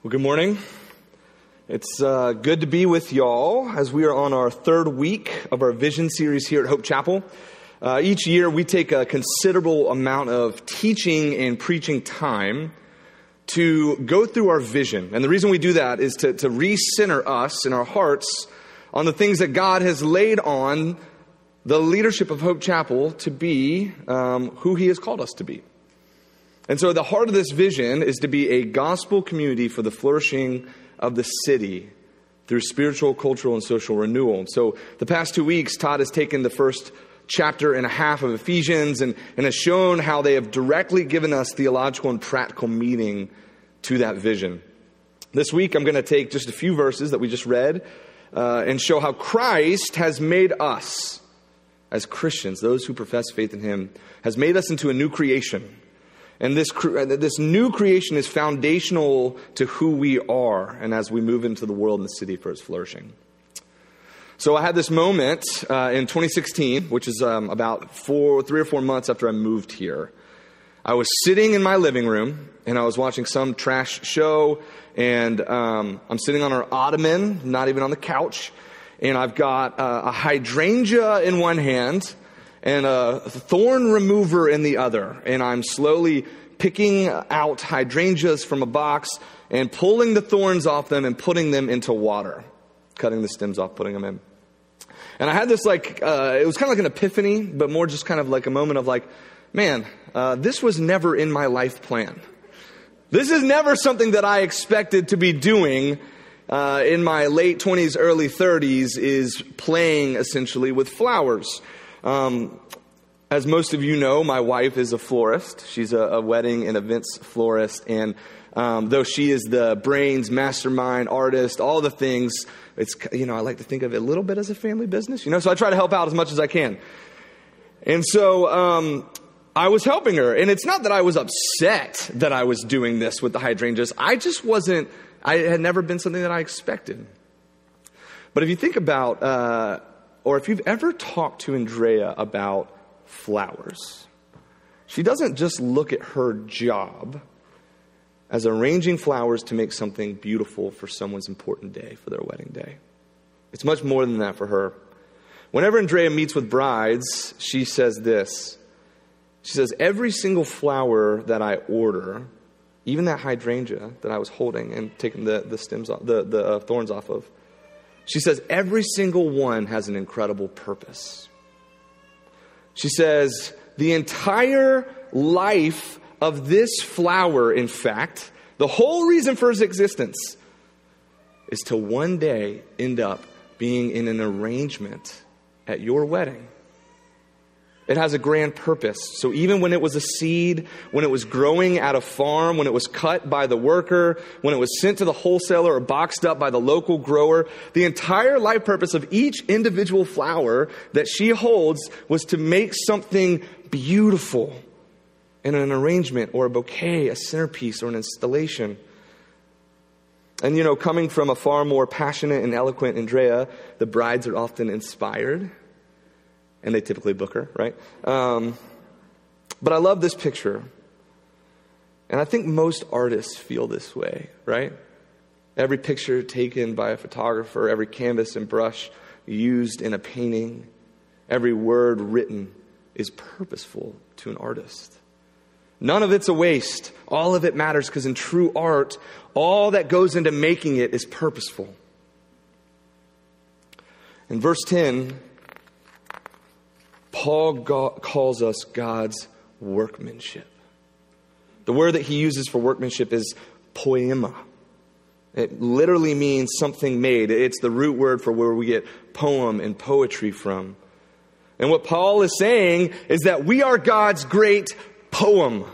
Well, good morning. It's uh, good to be with y'all as we are on our third week of our vision series here at Hope Chapel. Uh, each year, we take a considerable amount of teaching and preaching time to go through our vision. And the reason we do that is to, to recenter us in our hearts on the things that God has laid on the leadership of Hope Chapel to be um, who He has called us to be. And so, the heart of this vision is to be a gospel community for the flourishing of the city through spiritual, cultural, and social renewal. So, the past two weeks, Todd has taken the first chapter and a half of Ephesians and, and has shown how they have directly given us theological and practical meaning to that vision. This week, I'm going to take just a few verses that we just read uh, and show how Christ has made us, as Christians, those who profess faith in Him, has made us into a new creation and this, uh, this new creation is foundational to who we are and as we move into the world and the city for its flourishing. So I had this moment uh, in 2016, which is um, about four, three or four months after I moved here. I was sitting in my living room and I was watching some trash show, and um, I'm sitting on our ottoman, not even on the couch, and I've got uh, a hydrangea in one hand and a thorn remover in the other. And I'm slowly picking out hydrangeas from a box and pulling the thorns off them and putting them into water, cutting the stems off, putting them in. And I had this like, uh, it was kind of like an epiphany, but more just kind of like a moment of like, man, uh, this was never in my life plan. This is never something that I expected to be doing uh, in my late 20s, early 30s, is playing essentially with flowers. Um, as most of you know, my wife is a florist. She's a, a wedding and events florist. And um, though she is the brains, mastermind, artist, all the things, it's, you know, I like to think of it a little bit as a family business, you know, so I try to help out as much as I can. And so, um, I was helping her. And it's not that I was upset that I was doing this with the hydrangeas. I just wasn't, I had never been something that I expected. But if you think about, uh, or if you've ever talked to Andrea about flowers, she doesn't just look at her job as arranging flowers to make something beautiful for someone's important day, for their wedding day. It's much more than that for her. Whenever Andrea meets with brides, she says this. She says, Every single flower that I order, even that hydrangea that I was holding and taking the, the stems off, the, the uh, thorns off of, she says, every single one has an incredible purpose. She says, the entire life of this flower, in fact, the whole reason for its existence is to one day end up being in an arrangement at your wedding it has a grand purpose. So even when it was a seed, when it was growing at a farm, when it was cut by the worker, when it was sent to the wholesaler or boxed up by the local grower, the entire life purpose of each individual flower that she holds was to make something beautiful in an arrangement or a bouquet, a centerpiece or an installation. And you know, coming from a far more passionate and eloquent Andrea, the brides are often inspired and they typically book her, right? Um, but I love this picture. And I think most artists feel this way, right? Every picture taken by a photographer, every canvas and brush used in a painting, every word written is purposeful to an artist. None of it's a waste. All of it matters because in true art, all that goes into making it is purposeful. In verse 10, Paul calls us God's workmanship. The word that he uses for workmanship is poema. It literally means something made. It's the root word for where we get poem and poetry from. And what Paul is saying is that we are God's great poem.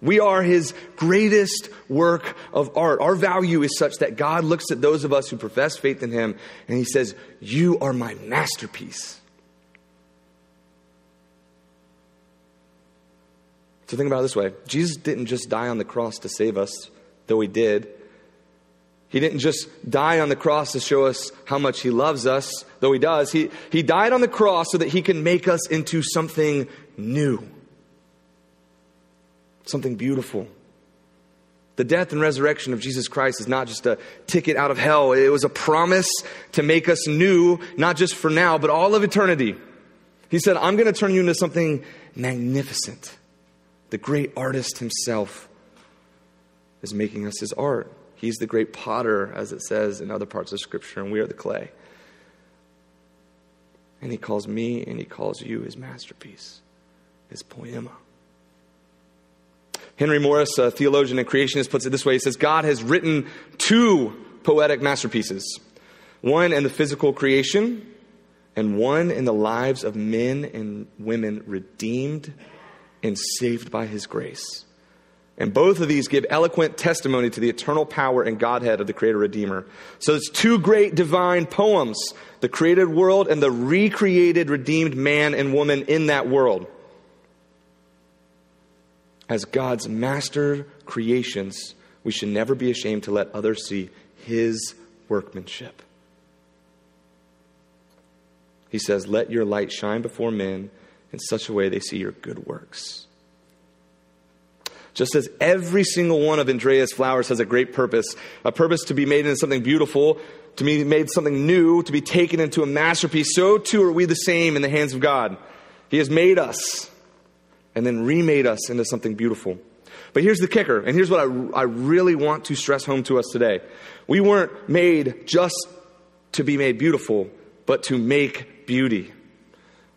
We are his greatest work of art. Our value is such that God looks at those of us who profess faith in him and he says, You are my masterpiece. So think about it this way Jesus didn't just die on the cross to save us, though he did. He didn't just die on the cross to show us how much he loves us, though he does. He, he died on the cross so that he can make us into something new, something beautiful. The death and resurrection of Jesus Christ is not just a ticket out of hell. It was a promise to make us new, not just for now, but all of eternity. He said, I'm going to turn you into something magnificent. The great artist himself is making us his art. He's the great potter, as it says in other parts of Scripture, and we are the clay. And he calls me and he calls you his masterpiece, his poema. Henry Morris, a theologian and creationist, puts it this way He says, God has written two poetic masterpieces one in the physical creation, and one in the lives of men and women redeemed and saved by his grace. And both of these give eloquent testimony to the eternal power and Godhead of the Creator Redeemer. So it's two great divine poems the created world and the recreated, redeemed man and woman in that world. As God's master creations, we should never be ashamed to let others see his workmanship. He says, Let your light shine before men in such a way they see your good works. Just as every single one of Andrea's flowers has a great purpose, a purpose to be made into something beautiful, to be made something new, to be taken into a masterpiece, so too are we the same in the hands of God. He has made us and then remade us into something beautiful. But here's the kicker, and here's what I, I really want to stress home to us today. We weren't made just to be made beautiful, but to make beauty.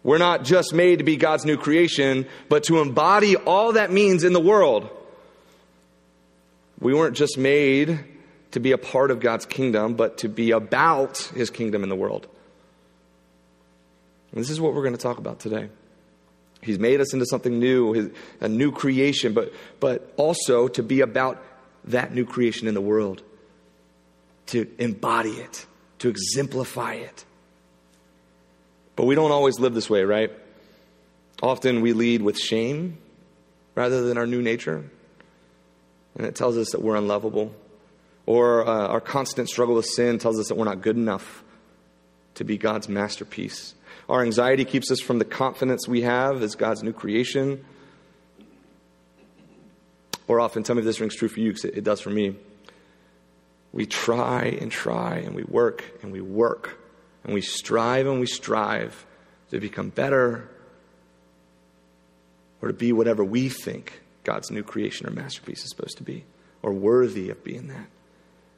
We're not just made to be God's new creation, but to embody all that means in the world. We weren't just made to be a part of God's kingdom, but to be about his kingdom in the world. And this is what we're going to talk about today. He's made us into something new, a new creation, but, but also to be about that new creation in the world, to embody it, to exemplify it. But we don't always live this way, right? Often we lead with shame rather than our new nature. And it tells us that we're unlovable. Or uh, our constant struggle with sin tells us that we're not good enough to be God's masterpiece. Our anxiety keeps us from the confidence we have as God's new creation. Or often, tell me if this rings true for you because it, it does for me. We try and try and we work and we work and we strive and we strive to become better or to be whatever we think God's new creation or masterpiece is supposed to be or worthy of being that.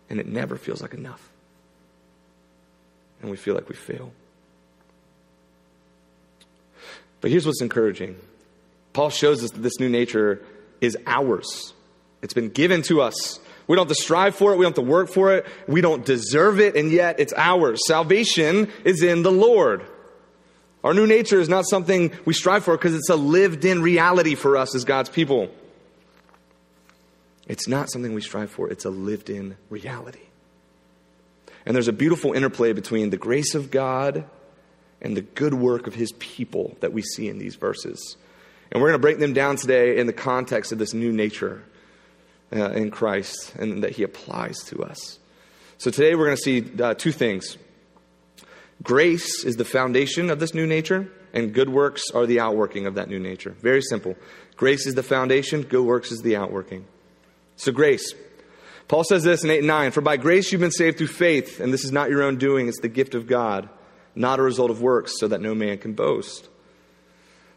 And it never feels like enough. And we feel like we fail. But here's what's encouraging Paul shows us that this new nature is ours, it's been given to us. We don't have to strive for it. We don't have to work for it. We don't deserve it, and yet it's ours. Salvation is in the Lord. Our new nature is not something we strive for because it's a lived in reality for us as God's people. It's not something we strive for, it's a lived in reality. And there's a beautiful interplay between the grace of God and the good work of his people that we see in these verses. And we're going to break them down today in the context of this new nature uh, in Christ and that He applies to us. So today we're going to see uh, two things. Grace is the foundation of this new nature, and good works are the outworking of that new nature. Very simple. Grace is the foundation, good works is the outworking. So, grace. Paul says this in 8 and 9 For by grace you've been saved through faith, and this is not your own doing, it's the gift of God, not a result of works, so that no man can boast.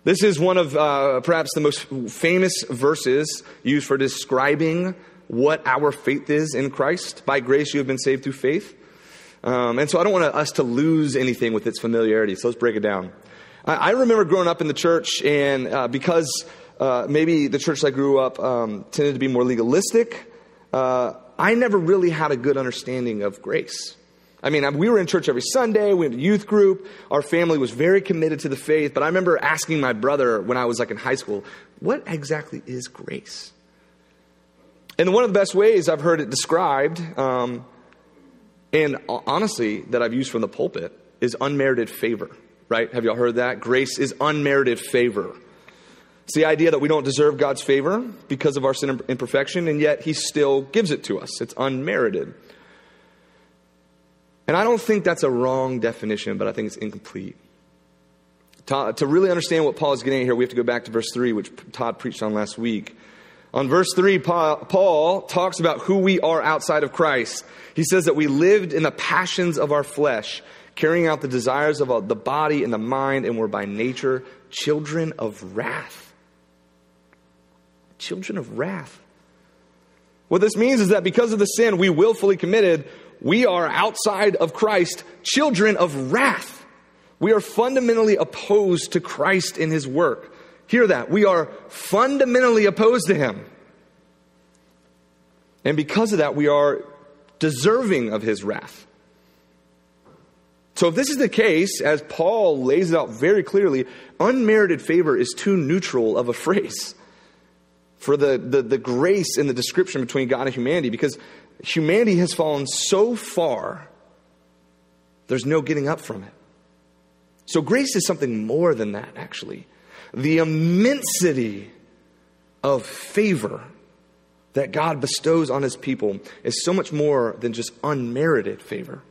This is one of uh, perhaps the most famous verses used for describing what our faith is in Christ. By grace, you have been saved through faith. Um, and so I don't want us to lose anything with its familiarity. So let's break it down. I, I remember growing up in the church, and uh, because uh, maybe the church I grew up um, tended to be more legalistic, uh, I never really had a good understanding of grace. I mean, we were in church every Sunday, we went to youth group, our family was very committed to the faith, but I remember asking my brother when I was like in high school, what exactly is grace? And one of the best ways I've heard it described, um, and honestly, that I've used from the pulpit, is unmerited favor, right? Have y'all heard that? Grace is unmerited favor. It's the idea that we don't deserve God's favor because of our sin and imperfection, and yet He still gives it to us. It's unmerited. And I don't think that's a wrong definition, but I think it's incomplete. To, to really understand what Paul is getting at here, we have to go back to verse 3, which Todd preached on last week. On verse 3, Paul talks about who we are outside of Christ. He says that we lived in the passions of our flesh, carrying out the desires of uh, the body and the mind, and were by nature children of wrath. Children of wrath. What this means is that because of the sin we willfully committed, we are outside of Christ, children of wrath. We are fundamentally opposed to Christ in his work. Hear that. We are fundamentally opposed to him. And because of that, we are deserving of his wrath. So, if this is the case, as Paul lays it out very clearly, unmerited favor is too neutral of a phrase for the, the, the grace in the description between God and humanity because humanity has fallen so far, there's no getting up from it. So, grace is something more than that, actually the immensity of favor that God bestows on his people is so much more than just unmerited favor.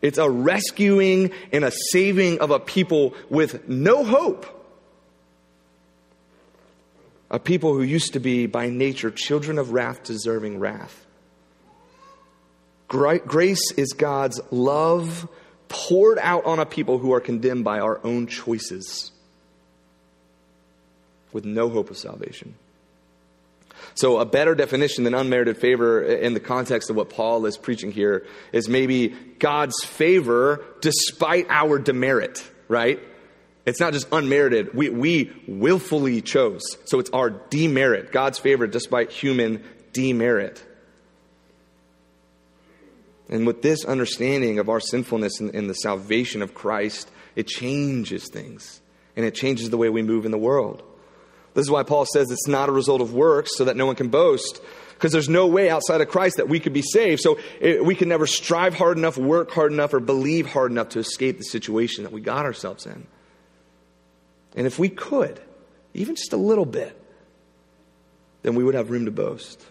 It's a rescuing and a saving of a people with no hope. A people who used to be by nature children of wrath, deserving wrath. Grace is God's love poured out on a people who are condemned by our own choices with no hope of salvation. So, a better definition than unmerited favor in the context of what Paul is preaching here is maybe God's favor despite our demerit, right? It's not just unmerited. We, we willfully chose. So, it's our demerit, God's favor despite human demerit. And with this understanding of our sinfulness and, and the salvation of Christ, it changes things and it changes the way we move in the world. This is why Paul says it's not a result of works so that no one can boast. Because there's no way outside of Christ that we could be saved. So it, we can never strive hard enough, work hard enough, or believe hard enough to escape the situation that we got ourselves in. And if we could, even just a little bit, then we would have room to boast.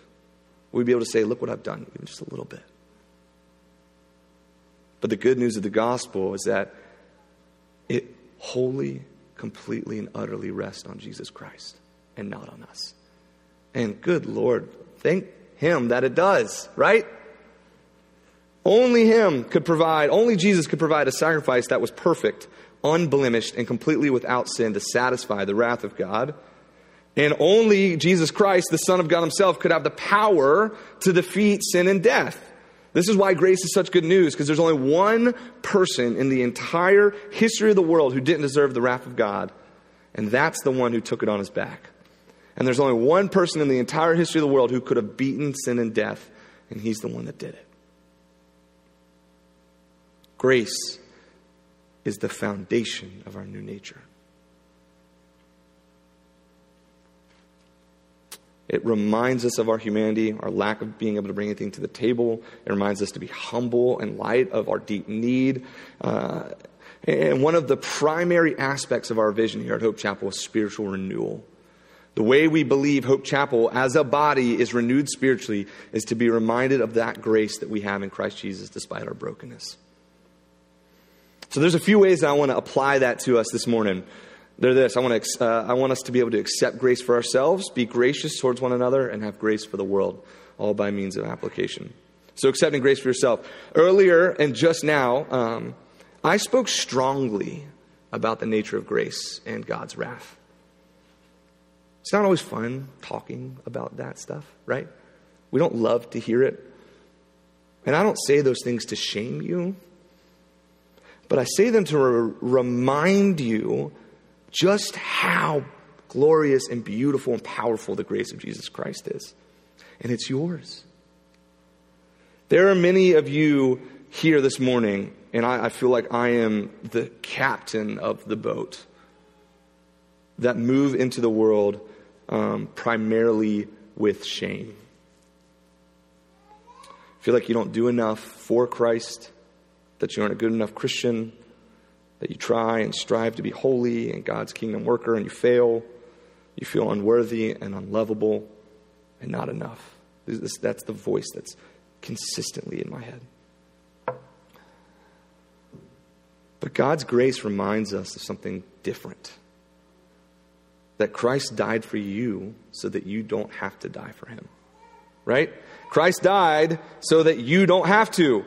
We'd be able to say, Look what I've done, even just a little bit. But the good news of the gospel is that it wholly completely and utterly rests on Jesus Christ and not on us. And good Lord, thank Him that it does, right? Only Him could provide, only Jesus could provide a sacrifice that was perfect, unblemished, and completely without sin to satisfy the wrath of God. And only Jesus Christ, the Son of God Himself, could have the power to defeat sin and death. This is why grace is such good news, because there's only one person in the entire history of the world who didn't deserve the wrath of God, and that's the one who took it on his back. And there's only one person in the entire history of the world who could have beaten sin and death, and he's the one that did it. Grace is the foundation of our new nature. It reminds us of our humanity, our lack of being able to bring anything to the table. It reminds us to be humble in light of our deep need. Uh, and one of the primary aspects of our vision here at Hope Chapel is spiritual renewal. The way we believe Hope Chapel as a body is renewed spiritually is to be reminded of that grace that we have in Christ Jesus despite our brokenness. So there's a few ways that I want to apply that to us this morning. They're this I want, to, uh, I want us to be able to accept grace for ourselves, be gracious towards one another, and have grace for the world, all by means of application. So, accepting grace for yourself. Earlier and just now, um, I spoke strongly about the nature of grace and God's wrath. It's not always fun talking about that stuff, right? We don't love to hear it. And I don't say those things to shame you, but I say them to re- remind you just how glorious and beautiful and powerful the grace of Jesus Christ is. And it's yours. There are many of you here this morning, and I, I feel like I am the captain of the boat that move into the world um, primarily with shame. Feel like you don't do enough for Christ, that you aren't a good enough Christian, that you try and strive to be holy and God's kingdom worker and you fail. You feel unworthy and unlovable and not enough. This, that's the voice that's consistently in my head. But God's grace reminds us of something different. that Christ died for you so that you don't have to die for him. Right? Christ died so that you don't have to.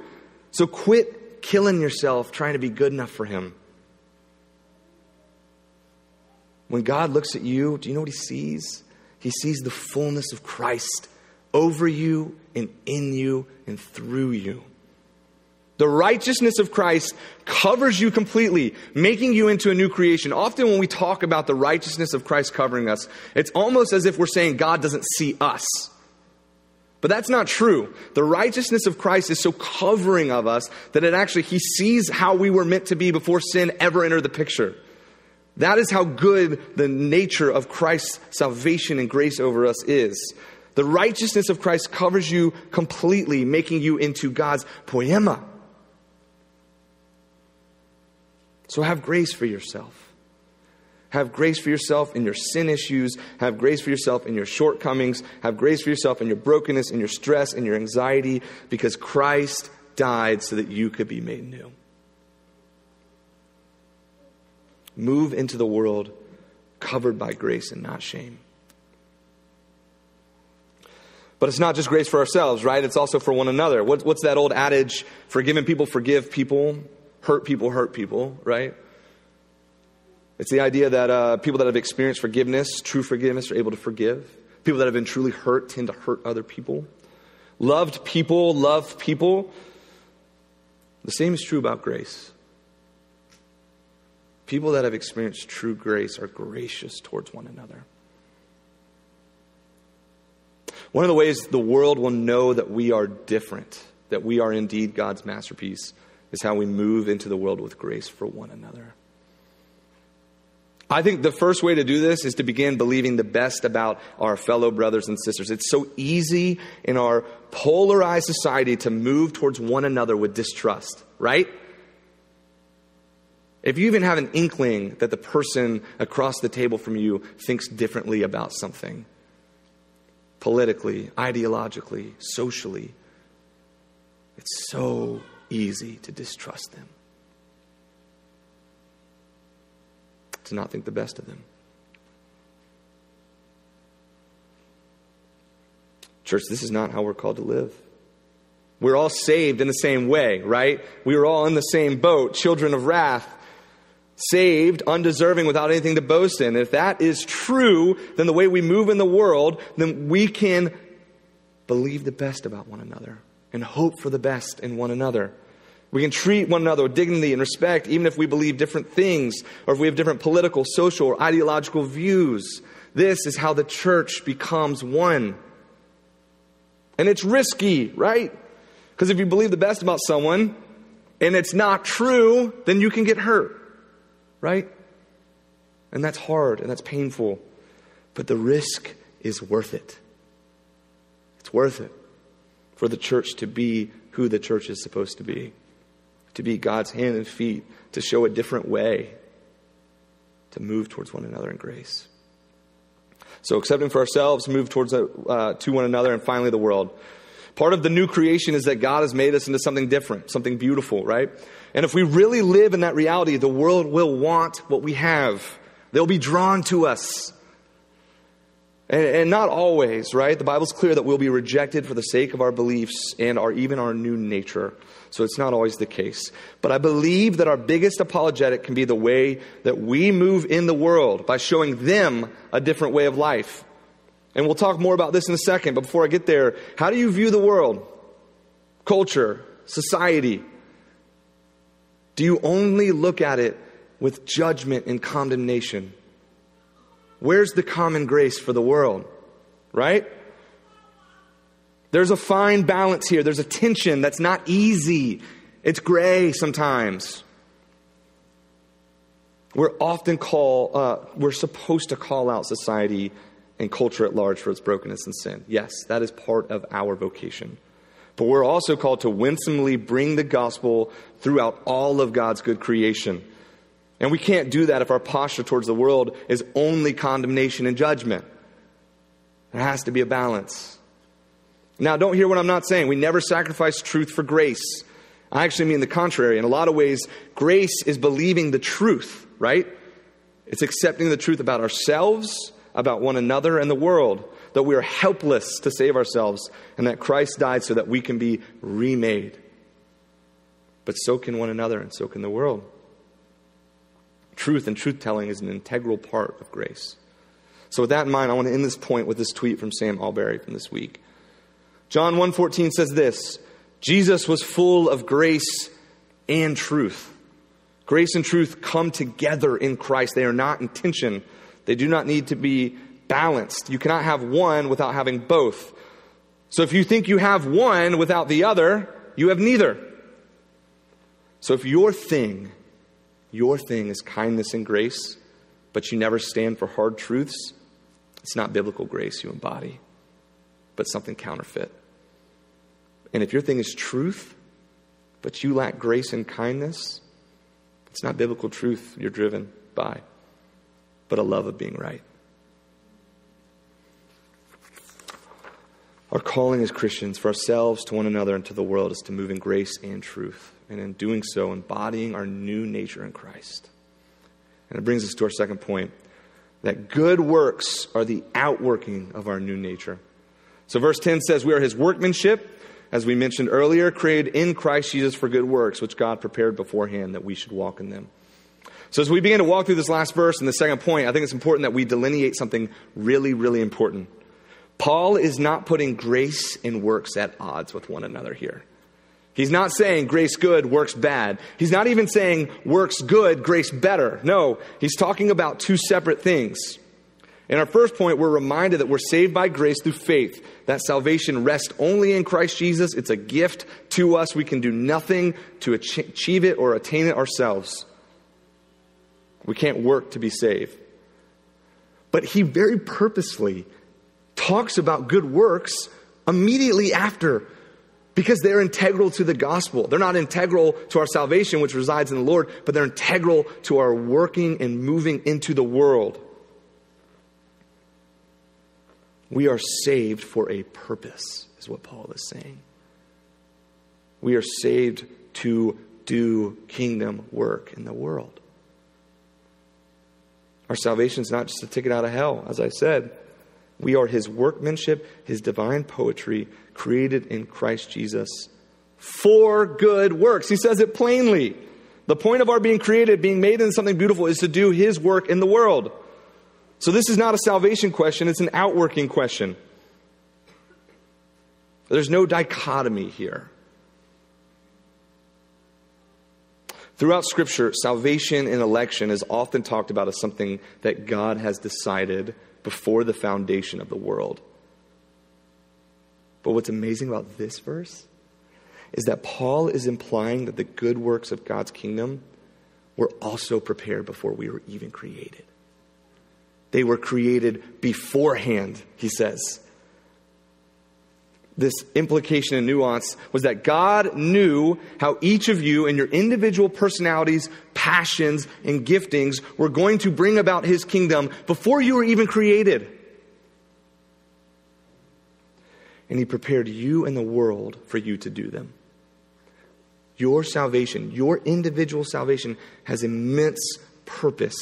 So quit killing yourself trying to be good enough for him. When God looks at you, do you know what he sees? He sees the fullness of Christ over you and in you and through you. The righteousness of Christ covers you completely, making you into a new creation. Often, when we talk about the righteousness of Christ covering us, it's almost as if we're saying God doesn't see us. But that's not true. The righteousness of Christ is so covering of us that it actually, He sees how we were meant to be before sin ever entered the picture. That is how good the nature of Christ's salvation and grace over us is. The righteousness of Christ covers you completely, making you into God's poema So have grace for yourself. Have grace for yourself in your sin issues. Have grace for yourself in your shortcomings. Have grace for yourself in your brokenness, in your stress, in your anxiety, because Christ died so that you could be made new. Move into the world covered by grace and not shame. But it's not just grace for ourselves, right? It's also for one another. What's that old adage? Forgiving people forgive people hurt people hurt people, right? It's the idea that uh, people that have experienced forgiveness, true forgiveness, are able to forgive. People that have been truly hurt tend to hurt other people. Loved people love people. The same is true about grace. People that have experienced true grace are gracious towards one another. One of the ways the world will know that we are different, that we are indeed God's masterpiece, is how we move into the world with grace for one another. I think the first way to do this is to begin believing the best about our fellow brothers and sisters. It's so easy in our polarized society to move towards one another with distrust, right? If you even have an inkling that the person across the table from you thinks differently about something, politically, ideologically, socially, it's so easy to distrust them, to not think the best of them. Church, this is not how we're called to live. We're all saved in the same way, right? We were all in the same boat, children of wrath, saved, undeserving, without anything to boast in. If that is true, then the way we move in the world, then we can believe the best about one another and hope for the best in one another. We can treat one another with dignity and respect, even if we believe different things or if we have different political, social, or ideological views. This is how the church becomes one. And it's risky, right? Because if you believe the best about someone and it's not true, then you can get hurt, right? And that's hard and that's painful. But the risk is worth it. It's worth it for the church to be who the church is supposed to be to be God's hand and feet, to show a different way, to move towards one another in grace. So, accepting for ourselves, move towards uh, to one another, and finally the world. Part of the new creation is that God has made us into something different, something beautiful, right? And if we really live in that reality, the world will want what we have. They'll be drawn to us. And, and, not always, right? The Bible's clear that we'll be rejected for the sake of our beliefs and our even our new nature. So it's not always the case. But I believe that our biggest apologetic can be the way that we move in the world by showing them a different way of life. And we'll talk more about this in a second. But before I get there, how do you view the world, culture, society? Do you only look at it with judgment and condemnation? Where's the common grace for the world? Right? There's a fine balance here. There's a tension that's not easy. It's gray sometimes. We're often call, uh, we're supposed to call out society and culture at large for its brokenness and sin. Yes, that is part of our vocation. But we're also called to winsomely bring the gospel throughout all of God's good creation. And we can't do that if our posture towards the world is only condemnation and judgment. There has to be a balance. Now, don't hear what I'm not saying. We never sacrifice truth for grace. I actually mean the contrary. In a lot of ways, grace is believing the truth, right? It's accepting the truth about ourselves about one another and the world, that we are helpless to save ourselves, and that Christ died so that we can be remade. But so can one another, and so can the world. Truth and truth telling is an integral part of grace. So with that in mind, I want to end this point with this tweet from Sam Allberry from this week. John 1:14 says this, Jesus was full of grace and truth. Grace and truth come together in Christ. They are not in tension. They do not need to be balanced. You cannot have one without having both. So if you think you have one without the other, you have neither. So if your thing, your thing is kindness and grace, but you never stand for hard truths, it's not biblical grace you embody, but something counterfeit. And if your thing is truth, but you lack grace and kindness, it's not biblical truth you're driven by, but a love of being right. Our calling as Christians for ourselves, to one another, and to the world is to move in grace and truth. And in doing so, embodying our new nature in Christ. And it brings us to our second point that good works are the outworking of our new nature. So, verse 10 says, We are his workmanship, as we mentioned earlier, created in Christ Jesus for good works, which God prepared beforehand that we should walk in them. So, as we begin to walk through this last verse and the second point, I think it's important that we delineate something really, really important. Paul is not putting grace and works at odds with one another here. He's not saying grace good, works bad. He's not even saying works good, grace better. No, he's talking about two separate things. In our first point, we're reminded that we're saved by grace through faith, that salvation rests only in Christ Jesus. It's a gift to us. We can do nothing to achieve it or attain it ourselves. We can't work to be saved. But he very purposely talks about good works immediately after because they're integral to the gospel. They're not integral to our salvation, which resides in the Lord, but they're integral to our working and moving into the world. We are saved for a purpose, is what Paul is saying. We are saved to do kingdom work in the world. Our salvation is not just a ticket out of hell, as I said. We are his workmanship, his divine poetry, created in Christ Jesus for good works. He says it plainly. The point of our being created, being made into something beautiful, is to do his work in the world. So this is not a salvation question, it's an outworking question. There's no dichotomy here. Throughout Scripture, salvation and election is often talked about as something that God has decided before the foundation of the world. But what's amazing about this verse is that Paul is implying that the good works of God's kingdom were also prepared before we were even created. They were created beforehand, he says. This implication and nuance was that God knew how each of you and your individual personalities, passions, and giftings were going to bring about his kingdom before you were even created. And he prepared you and the world for you to do them. Your salvation, your individual salvation, has immense purpose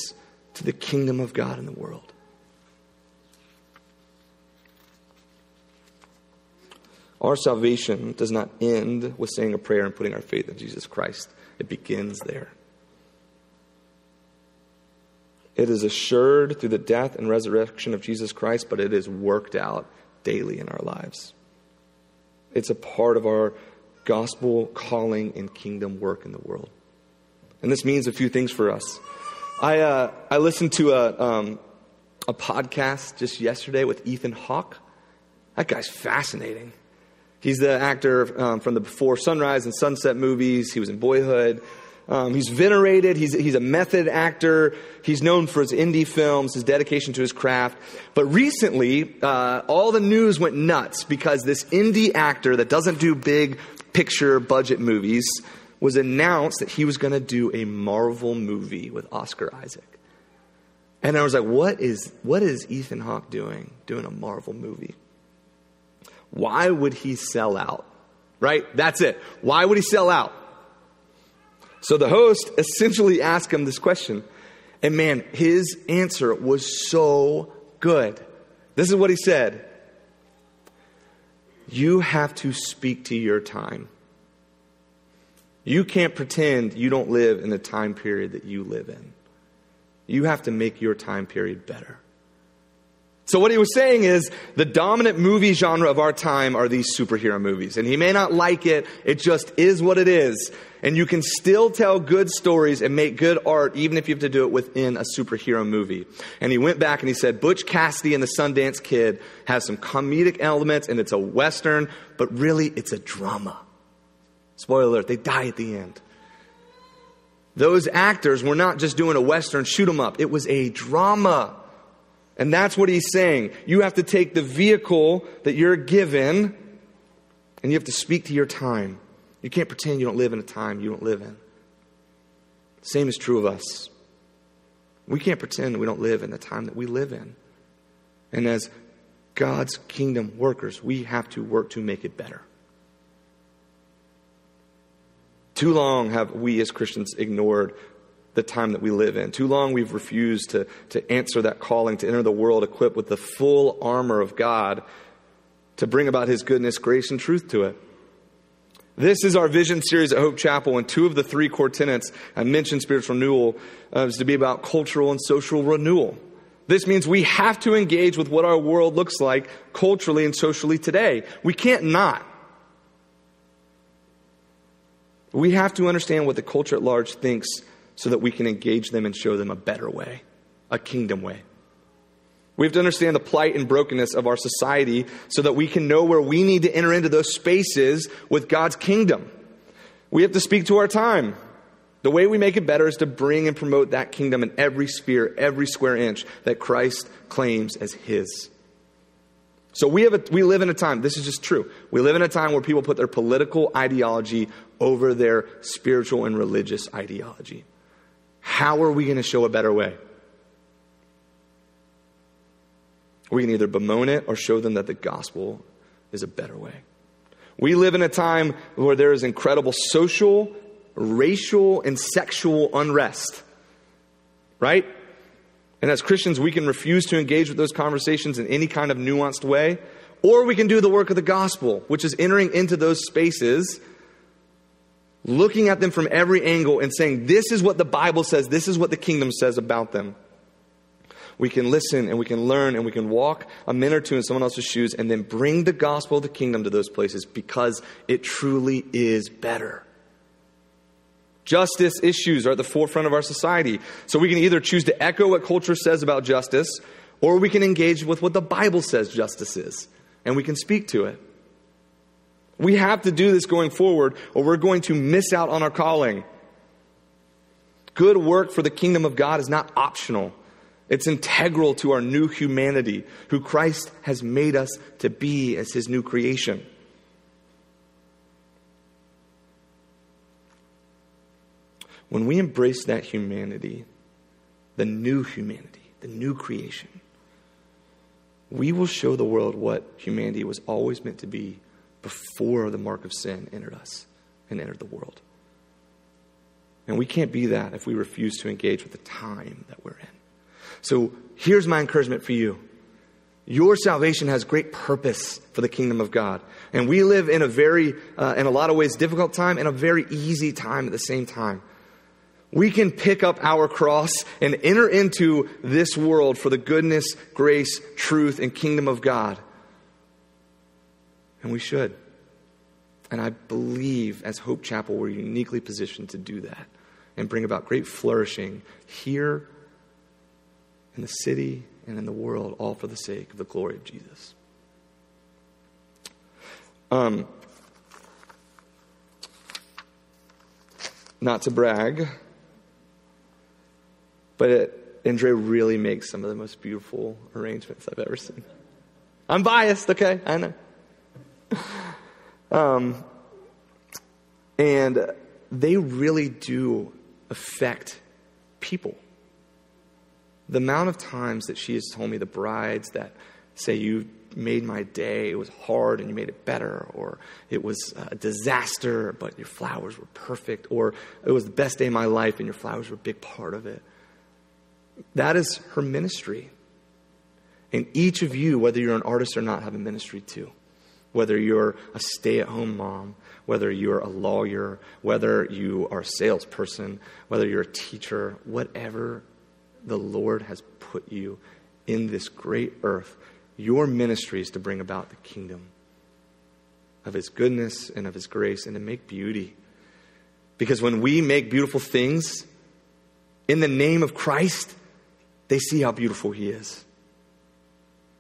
to the kingdom of God in the world. Our salvation does not end with saying a prayer and putting our faith in Jesus Christ, it begins there. It is assured through the death and resurrection of Jesus Christ, but it is worked out daily in our lives. It's a part of our gospel calling and kingdom work in the world. And this means a few things for us. I, uh, I listened to a, um, a podcast just yesterday with Ethan Hawke. That guy's fascinating. He's the actor um, from the Before Sunrise and Sunset movies. He was in Boyhood. Um, he's venerated. He's, he's a method actor. He's known for his indie films, his dedication to his craft. But recently, uh, all the news went nuts because this indie actor that doesn't do big picture budget movies was announced that he was going to do a Marvel movie with Oscar Isaac. And I was like, what is, what is Ethan Hawke doing, doing a Marvel movie? Why would he sell out? Right? That's it. Why would he sell out? So the host essentially asked him this question. And man, his answer was so good. This is what he said. You have to speak to your time. You can't pretend you don't live in the time period that you live in. You have to make your time period better. So, what he was saying is the dominant movie genre of our time are these superhero movies. And he may not like it, it just is what it is. And you can still tell good stories and make good art even if you have to do it within a superhero movie. And he went back and he said Butch Cassidy and the Sundance Kid has some comedic elements and it's a Western, but really it's a drama. Spoiler alert, they die at the end. Those actors were not just doing a Western shoot 'em up, it was a drama. And that's what he's saying. You have to take the vehicle that you're given and you have to speak to your time. You can't pretend you don't live in a time you don't live in. Same is true of us. We can't pretend we don't live in the time that we live in. And as God's kingdom workers, we have to work to make it better. Too long have we as Christians ignored the time that we live in. Too long we've refused to, to answer that calling to enter the world equipped with the full armor of God to bring about His goodness, grace, and truth to it. This is our vision series at Hope Chapel, and two of the three core tenets I mentioned spiritual renewal uh, is to be about cultural and social renewal. This means we have to engage with what our world looks like culturally and socially today. We can't not. We have to understand what the culture at large thinks so that we can engage them and show them a better way, a kingdom way. We have to understand the plight and brokenness of our society so that we can know where we need to enter into those spaces with God's kingdom. We have to speak to our time. The way we make it better is to bring and promote that kingdom in every sphere, every square inch that Christ claims as his. So we, have a, we live in a time, this is just true. We live in a time where people put their political ideology over their spiritual and religious ideology. How are we going to show a better way? We can either bemoan it or show them that the gospel is a better way. We live in a time where there is incredible social, racial, and sexual unrest. Right? And as Christians, we can refuse to engage with those conversations in any kind of nuanced way, or we can do the work of the gospel, which is entering into those spaces, looking at them from every angle and saying, This is what the Bible says, this is what the kingdom says about them we can listen and we can learn and we can walk a minute or two in someone else's shoes and then bring the gospel of the kingdom to those places because it truly is better. Justice issues are at the forefront of our society. So we can either choose to echo what culture says about justice or we can engage with what the Bible says justice is and we can speak to it. We have to do this going forward or we're going to miss out on our calling. Good work for the kingdom of God is not optional. It's integral to our new humanity, who Christ has made us to be as his new creation. When we embrace that humanity, the new humanity, the new creation, we will show the world what humanity was always meant to be before the mark of sin entered us and entered the world. And we can't be that if we refuse to engage with the time that we're in. So here's my encouragement for you. Your salvation has great purpose for the kingdom of God. And we live in a very, uh, in a lot of ways, difficult time and a very easy time at the same time. We can pick up our cross and enter into this world for the goodness, grace, truth, and kingdom of God. And we should. And I believe as Hope Chapel, we're uniquely positioned to do that and bring about great flourishing here in the city and in the world, all for the sake of the glory of Jesus. Um, not to brag, but it, Andrea really makes some of the most beautiful arrangements I've ever seen. I'm biased, okay? I know. Um, and they really do affect people the amount of times that she has told me the brides that say, You made my day, it was hard and you made it better, or it was a disaster, but your flowers were perfect, or it was the best day of my life and your flowers were a big part of it. That is her ministry. And each of you, whether you're an artist or not, have a ministry too. Whether you're a stay at home mom, whether you're a lawyer, whether you are a salesperson, whether you're a teacher, whatever the Lord has put you in this great earth, your ministry is to bring about the kingdom of His goodness and of His grace and to make beauty. Because when we make beautiful things in the name of Christ, they see how beautiful He is.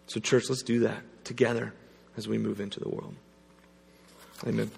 So, church, let's do that together as we move into the world. Amen.